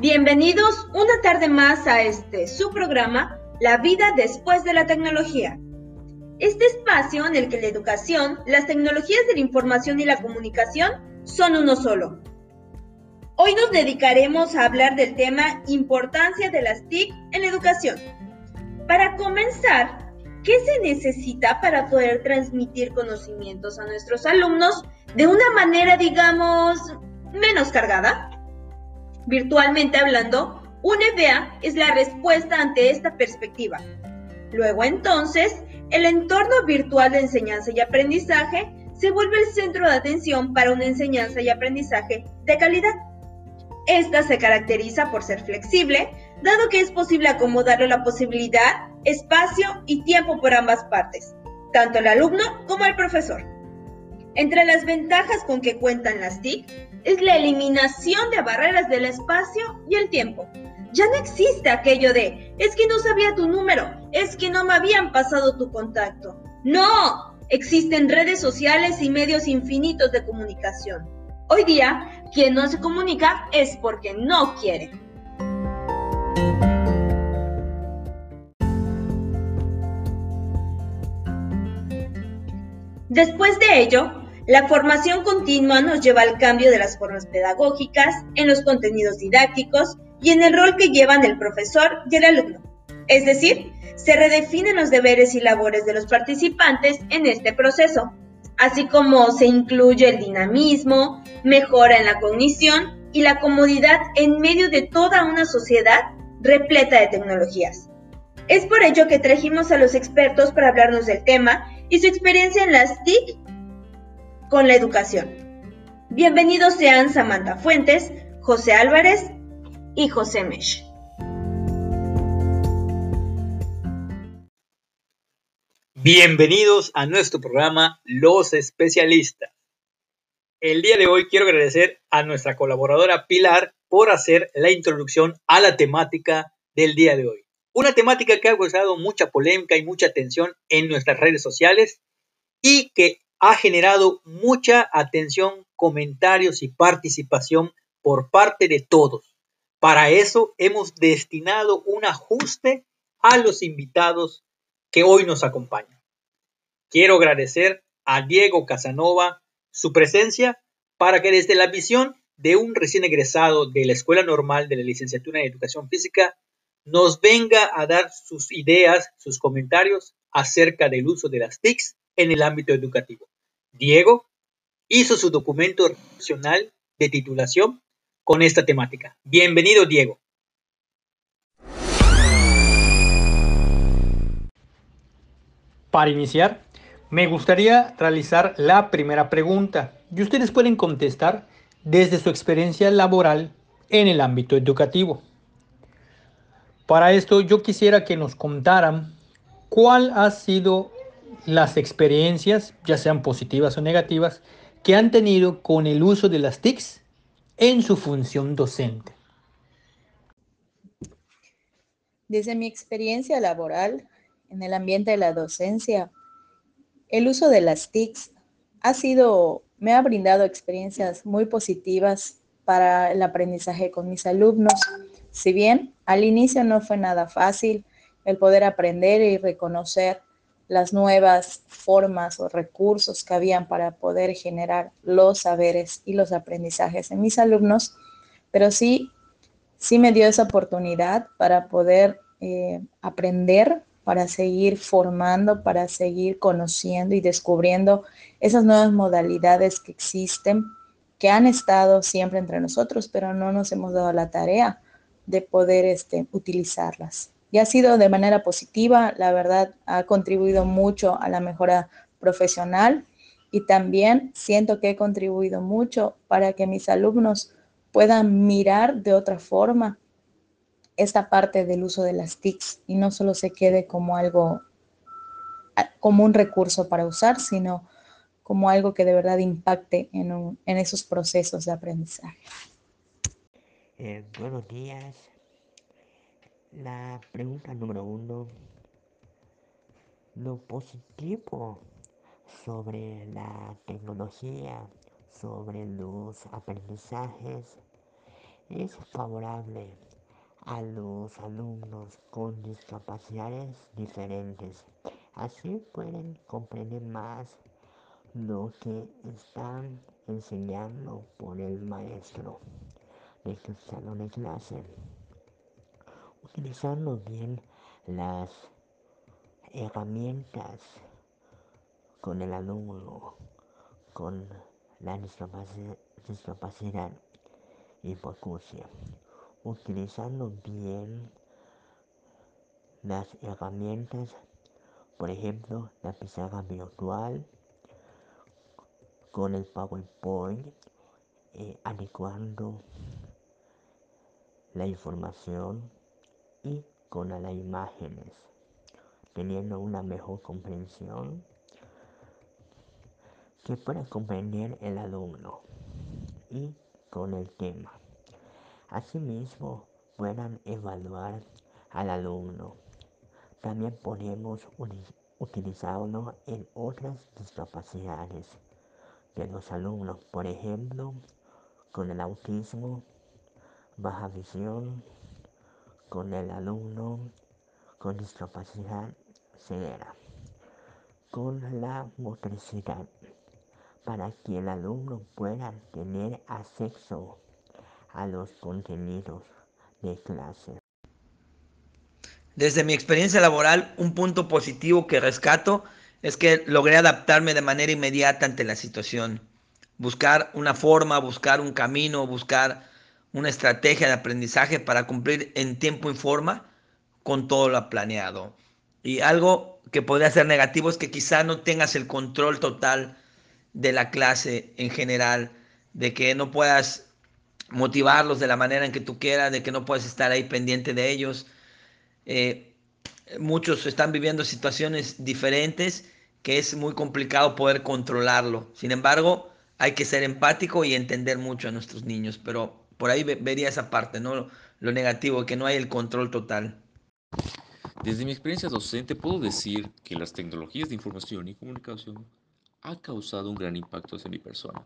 Bienvenidos una tarde más a este su programa, La vida después de la tecnología. Este espacio en el que la educación, las tecnologías de la información y la comunicación son uno solo. Hoy nos dedicaremos a hablar del tema importancia de las TIC en la educación. Para comenzar, ¿qué se necesita para poder transmitir conocimientos a nuestros alumnos de una manera, digamos, menos cargada? Virtualmente hablando, una idea es la respuesta ante esta perspectiva. Luego entonces, el entorno virtual de enseñanza y aprendizaje se vuelve el centro de atención para una enseñanza y aprendizaje de calidad. Esta se caracteriza por ser flexible, dado que es posible acomodarle la posibilidad, espacio y tiempo por ambas partes, tanto el alumno como el profesor. Entre las ventajas con que cuentan las TIC es la eliminación de barreras del espacio y el tiempo. Ya no existe aquello de, es que no sabía tu número, es que no me habían pasado tu contacto. No, existen redes sociales y medios infinitos de comunicación. Hoy día, quien no se comunica es porque no quiere. Después de ello, la formación continua nos lleva al cambio de las formas pedagógicas, en los contenidos didácticos y en el rol que llevan el profesor y el alumno. Es decir, se redefinen los deberes y labores de los participantes en este proceso, así como se incluye el dinamismo, mejora en la cognición y la comodidad en medio de toda una sociedad repleta de tecnologías. Es por ello que trajimos a los expertos para hablarnos del tema y su experiencia en las TIC con la educación. Bienvenidos sean Samantha Fuentes, José Álvarez y José Mesh. Bienvenidos a nuestro programa Los Especialistas. El día de hoy quiero agradecer a nuestra colaboradora Pilar por hacer la introducción a la temática del día de hoy. Una temática que ha causado mucha polémica y mucha atención en nuestras redes sociales y que ha generado mucha atención, comentarios y participación por parte de todos. Para eso hemos destinado un ajuste a los invitados que hoy nos acompañan. Quiero agradecer a Diego Casanova su presencia para que desde la visión de un recién egresado de la Escuela Normal de la Licenciatura en Educación Física nos venga a dar sus ideas, sus comentarios acerca del uso de las TICs en el ámbito educativo. Diego hizo su documento nacional de titulación con esta temática. Bienvenido, Diego. Para iniciar, me gustaría realizar la primera pregunta y ustedes pueden contestar desde su experiencia laboral en el ámbito educativo. Para esto yo quisiera que nos contaran cuál ha sido las experiencias, ya sean positivas o negativas, que han tenido con el uso de las TICs en su función docente. Desde mi experiencia laboral en el ambiente de la docencia, el uso de las TICs ha sido, me ha brindado experiencias muy positivas para el aprendizaje con mis alumnos. Si bien al inicio no fue nada fácil el poder aprender y reconocer las nuevas formas o recursos que habían para poder generar los saberes y los aprendizajes en mis alumnos, pero sí, sí me dio esa oportunidad para poder eh, aprender, para seguir formando, para seguir conociendo y descubriendo esas nuevas modalidades que existen, que han estado siempre entre nosotros, pero no nos hemos dado la tarea de poder este, utilizarlas y ha sido de manera positiva, la verdad ha contribuido mucho a la mejora profesional y también siento que he contribuido mucho para que mis alumnos puedan mirar de otra forma esta parte del uso de las TICs y no solo se quede como algo, como un recurso para usar, sino como algo que de verdad impacte en, esos procesos de aprendizaje. Eh, buenos días, la pregunta número uno. Lo positivo sobre la tecnología, sobre los aprendizajes, es favorable a los alumnos con discapacidades diferentes. Así pueden comprender más lo que están enseñando por el maestro de su salón de clase. Utilizando bien las herramientas con el alumno con la discapacidad, discapacidad hipoacusia, utilizando bien las herramientas, por ejemplo, la pizarra virtual con el PowerPoint, eh, adecuando la información y con las imágenes, teniendo una mejor comprensión que pueda comprender el alumno y con el tema. Asimismo, puedan evaluar al alumno. También podemos utilizarlo en otras discapacidades de los alumnos, por ejemplo, con el autismo, baja visión, con el alumno con discapacidad severa, con la motricidad para que el alumno pueda tener acceso a los contenidos de clase. Desde mi experiencia laboral, un punto positivo que rescato es que logré adaptarme de manera inmediata ante la situación. Buscar una forma, buscar un camino, buscar una estrategia de aprendizaje para cumplir en tiempo y forma con todo lo planeado. Y algo que podría ser negativo es que quizá no tengas el control total de la clase en general, de que no puedas motivarlos de la manera en que tú quieras, de que no puedes estar ahí pendiente de ellos. Eh, muchos están viviendo situaciones diferentes que es muy complicado poder controlarlo. Sin embargo, hay que ser empático y entender mucho a nuestros niños, pero por ahí vería esa parte, ¿no? Lo negativo, que no hay el control total. Desde mi experiencia docente puedo decir que las tecnologías de información y comunicación ha causado un gran impacto en mi persona,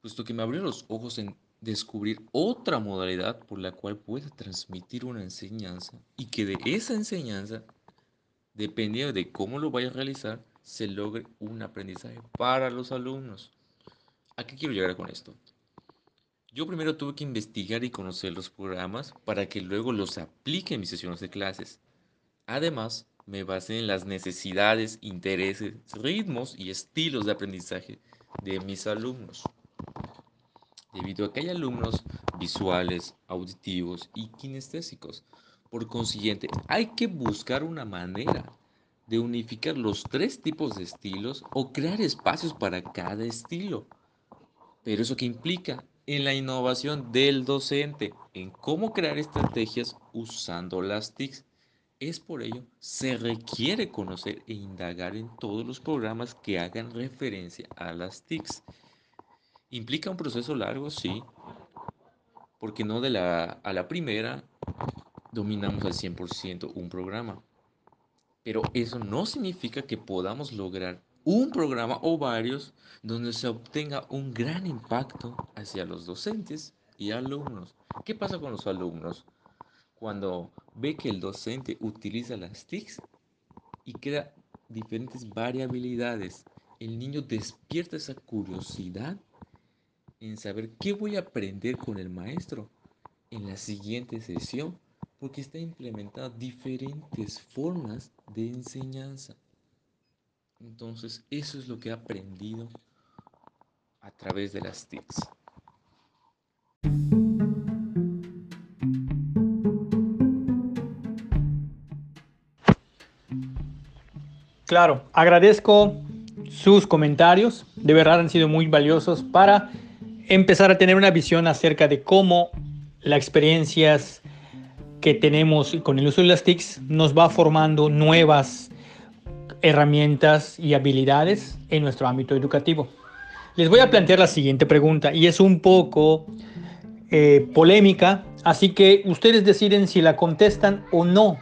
puesto que me abrió los ojos en descubrir otra modalidad por la cual pueda transmitir una enseñanza y que de esa enseñanza, dependiendo de cómo lo vaya a realizar, se logre un aprendizaje para los alumnos. ¿A qué quiero llegar con esto? Yo primero tuve que investigar y conocer los programas para que luego los aplique en mis sesiones de clases. Además, me basé en las necesidades, intereses, ritmos y estilos de aprendizaje de mis alumnos. Debido a que hay alumnos visuales, auditivos y kinestésicos. Por consiguiente, hay que buscar una manera de unificar los tres tipos de estilos o crear espacios para cada estilo. Pero eso que implica en la innovación del docente, en cómo crear estrategias usando las TICs es por ello, se requiere conocer e indagar en todos los programas que hagan referencia a las TICs. ¿Implica un proceso largo? Sí, porque no de la, a la primera dominamos al 100% un programa. Pero eso no significa que podamos lograr un programa o varios donde se obtenga un gran impacto hacia los docentes y alumnos. ¿Qué pasa con los alumnos? Cuando ve que el docente utiliza las TICs y crea diferentes variabilidades. El niño despierta esa curiosidad en saber qué voy a aprender con el maestro en la siguiente sesión, porque está implementando diferentes formas de enseñanza. Entonces, eso es lo que he aprendido a través de las TICs. Claro, agradezco sus comentarios, de verdad han sido muy valiosos para empezar a tener una visión acerca de cómo las experiencias que tenemos con el uso de las TICs nos va formando nuevas herramientas y habilidades en nuestro ámbito educativo. Les voy a plantear la siguiente pregunta y es un poco eh, polémica, así que ustedes deciden si la contestan o no,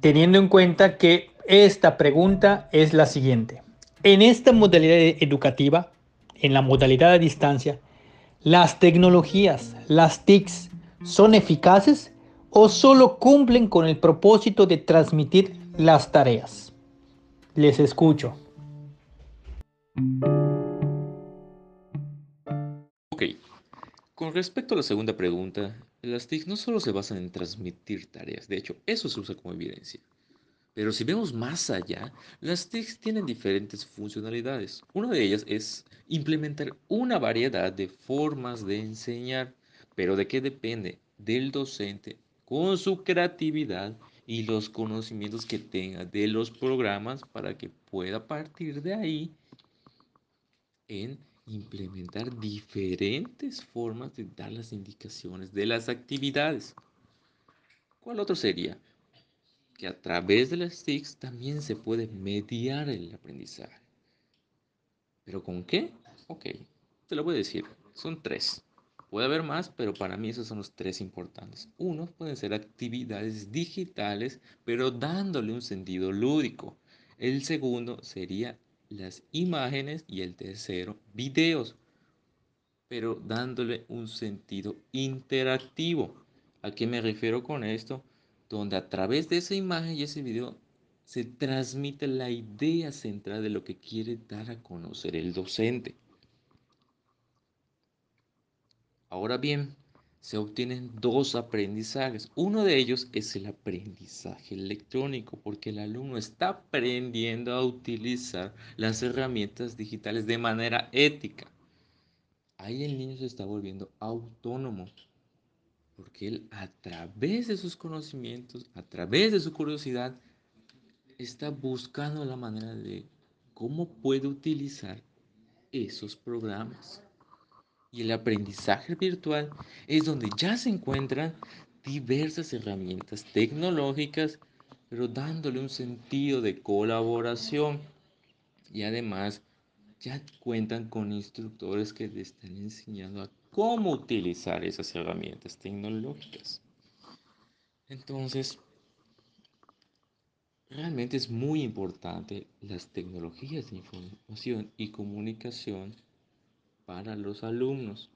teniendo en cuenta que esta pregunta es la siguiente. En esta modalidad educativa, en la modalidad a distancia, ¿Las tecnologías, las TICs, son eficaces o solo cumplen con el propósito de transmitir las tareas? Les escucho. Ok, con respecto a la segunda pregunta, las TIC no solo se basan en transmitir tareas, de hecho, eso se usa como evidencia. Pero si vemos más allá, las TICs tienen diferentes funcionalidades. Una de ellas es implementar una variedad de formas de enseñar. ¿Pero de qué depende? Del docente con su creatividad y los conocimientos que tenga de los programas para que pueda partir de ahí en implementar diferentes formas de dar las indicaciones de las actividades. ¿Cuál otro sería? Que a través de las TICs también se puede mediar el aprendizaje. ¿Pero con qué? Ok, te lo voy a decir. Son tres. Puede haber más, pero para mí esos son los tres importantes. Uno, pueden ser actividades digitales, pero dándole un sentido lúdico. El segundo sería las imágenes y el tercero, videos, pero dándole un sentido interactivo. ¿A qué me refiero con esto? Donde a través de esa imagen y ese video se transmite la idea central de lo que quiere dar a conocer el docente. Ahora bien, se obtienen dos aprendizajes. Uno de ellos es el aprendizaje electrónico, porque el alumno está aprendiendo a utilizar las herramientas digitales de manera ética. Ahí el niño se está volviendo autónomo, porque él a través de sus conocimientos, a través de su curiosidad, está buscando la manera de cómo puede utilizar esos programas. Y el aprendizaje virtual es donde ya se encuentran diversas herramientas tecnológicas, pero dándole un sentido de colaboración. Y además ya cuentan con instructores que le están enseñando a cómo utilizar esas herramientas tecnológicas. Entonces, realmente es muy importante las tecnologías de información y comunicación para los alumnos.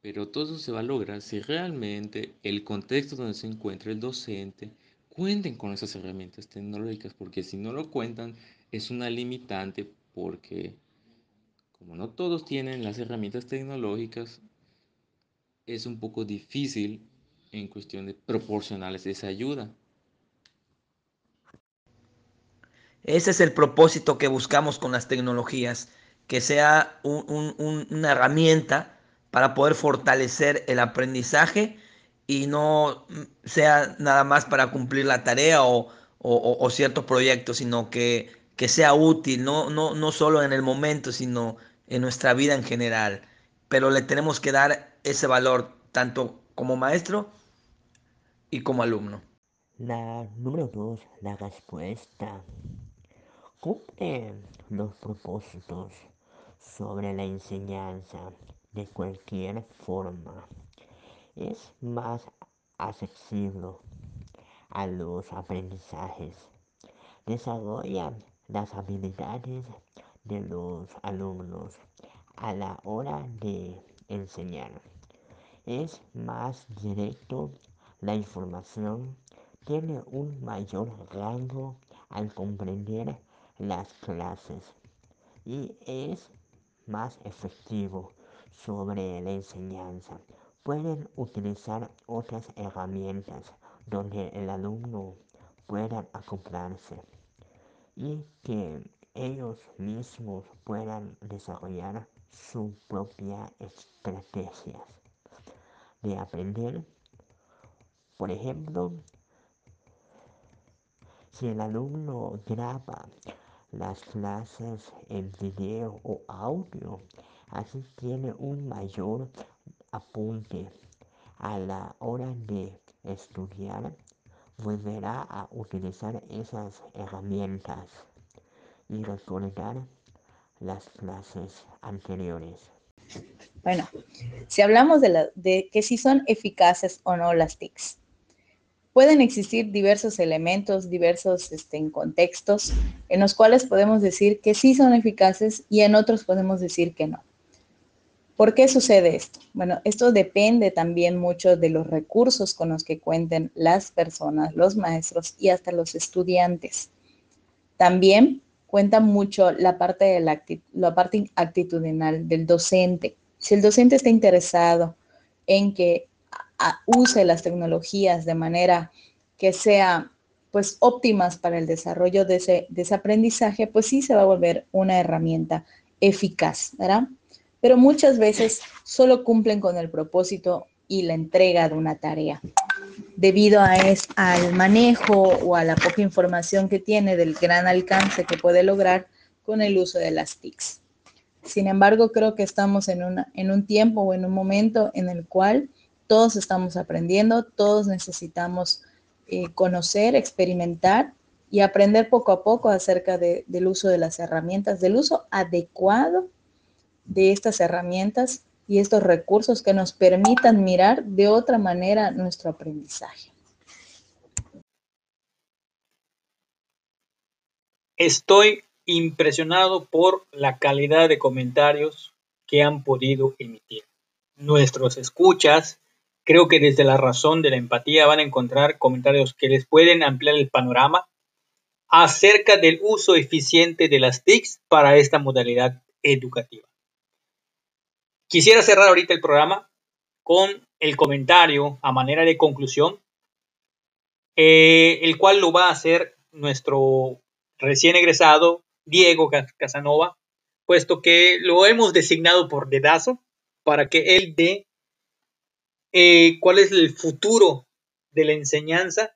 Pero todo eso se va a lograr si realmente el contexto donde se encuentra el docente cuenten con esas herramientas tecnológicas, porque si no lo cuentan es una limitante porque como no todos tienen las herramientas tecnológicas, es un poco difícil en cuestión de proporcionarles esa ayuda. Ese es el propósito que buscamos con las tecnologías que sea una herramienta para poder fortalecer el aprendizaje y no sea nada más para cumplir la tarea o, ciertos proyectos, sino que, que sea útil, no, no, no solo en el momento, sino en nuestra vida en general. Pero le tenemos que dar ese valor tanto como maestro y como alumno. La número dos, la respuesta. Cumple los propósitos sobre la enseñanza de cualquier forma. Es más accesible a los aprendizajes. Desarrolla las habilidades de los alumnos a la hora de enseñar. Es más directo, la información tiene un mayor rango al comprender las clases y es más efectivo sobre la enseñanza. Pueden utilizar otras herramientas donde el alumno pueda acoplarse y que ellos mismos puedan desarrollar su propia estrategia de aprender. Por ejemplo, si el alumno graba las clases en video o audio. Así tiene un mayor apunte. A la hora de estudiar, volverá a utilizar esas herramientas y recordar las clases anteriores. Bueno, si hablamos de, la, de que si son eficaces o no las TICs pueden existir diversos elementos, diversos este, contextos en los cuales podemos decir que sí son eficaces y en otros podemos decir que no. ¿Por qué sucede esto? Bueno, esto depende también mucho de los recursos con los que cuenten las personas, los maestros y hasta los estudiantes. También cuenta mucho la parte, de la, la parte actitudinal del docente. Si el docente está interesado en que use las tecnologías de manera que sea pues óptimas para el desarrollo de ese, de aprendizaje, pues sí se va a volver una herramienta eficaz, ¿verdad? Pero muchas veces solo cumplen con el propósito y la entrega de una tarea, debido a es, al manejo o a la poca información que tiene del gran alcance que puede lograr con el uso de las TICs. Sin embargo, creo que estamos en, una, en un tiempo o en un momento en el cual todos estamos aprendiendo, todos necesitamos eh, conocer, experimentar y aprender poco a poco acerca del uso de las herramientas, del uso adecuado de estas herramientas y estos recursos que nos permitan mirar de otra manera nuestro aprendizaje. Estoy impresionado por la calidad de comentarios que han podido emitir. Nuestros escuchas Creo que desde la razón de la empatía van a encontrar comentarios que les pueden ampliar el panorama acerca del uso eficiente de las TICs para esta modalidad educativa. Quisiera cerrar ahorita el programa con el comentario a manera de conclusión, eh, el cual lo va a hacer nuestro recién egresado Diego Casanova, puesto que lo hemos designado por dedazo para que él dé eh, cuál es el futuro de la enseñanza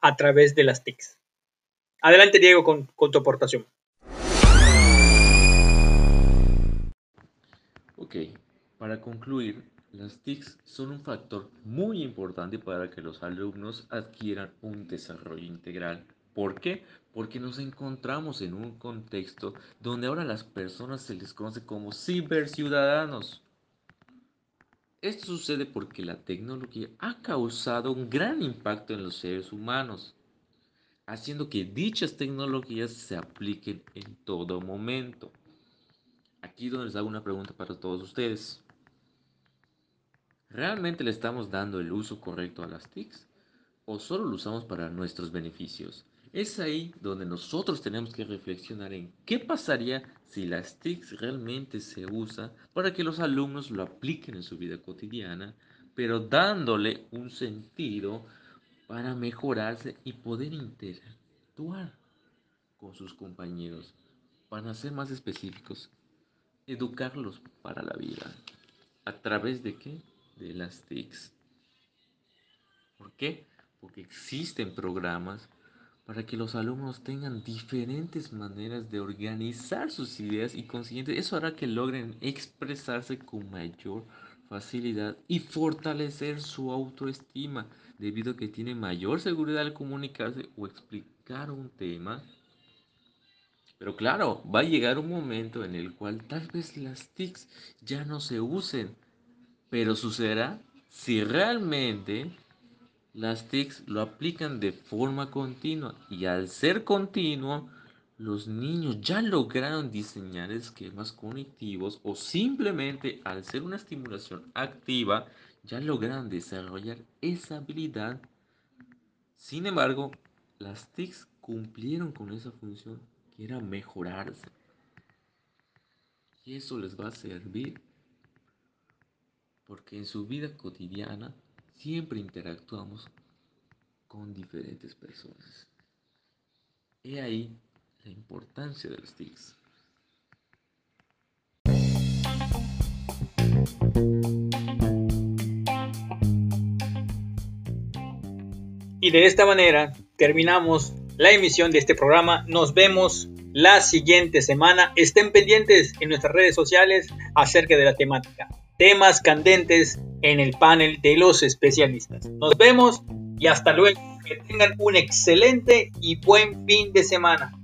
a través de las TICs. Adelante, Diego, con, con tu aportación. Ok, para concluir, las TICs son un factor muy importante para que los alumnos adquieran un desarrollo integral. ¿Por qué? Porque nos encontramos en un contexto donde ahora las personas se les conoce como ciberciudadanos. Esto sucede porque la tecnología ha causado un gran impacto en los seres humanos, haciendo que dichas tecnologías se apliquen en todo momento. Aquí donde les hago una pregunta para todos ustedes. ¿Realmente le estamos dando el uso correcto a las TICs? ¿O solo lo usamos para nuestros beneficios? Es ahí donde nosotros tenemos que reflexionar en qué pasaría si las TICs realmente se usa para que los alumnos lo apliquen en su vida cotidiana, pero dándole un sentido para mejorarse y poder interactuar con sus compañeros. Para ser más específicos, educarlos para la vida. ¿A través de qué? De las TICs. ¿Por qué? Porque existen programas para que los alumnos tengan diferentes maneras de organizar sus ideas y consiguiente eso hará que logren expresarse con mayor facilidad y fortalecer su autoestima debido a que tienen mayor seguridad al comunicarse o explicar un tema. Pero claro, va a llegar un momento en el cual tal vez las TICs ya no se usen, pero sucederá si realmente las TICs lo aplican de forma continua y al ser continuo, los niños ya lograron diseñar esquemas cognitivos o simplemente al ser una estimulación activa, ya lograron desarrollar esa habilidad. Sin embargo, las TICs cumplieron con esa función que era mejorarse. Y eso les va a servir porque en su vida cotidiana siempre interactuamos con diferentes personas. He ahí la importancia de los TICs. Y de esta manera terminamos la emisión de este programa. Nos vemos la siguiente semana. Estén pendientes en nuestras redes sociales acerca de la temática temas candentes en el panel de los especialistas. Nos vemos y hasta luego. Que tengan un excelente y buen fin de semana.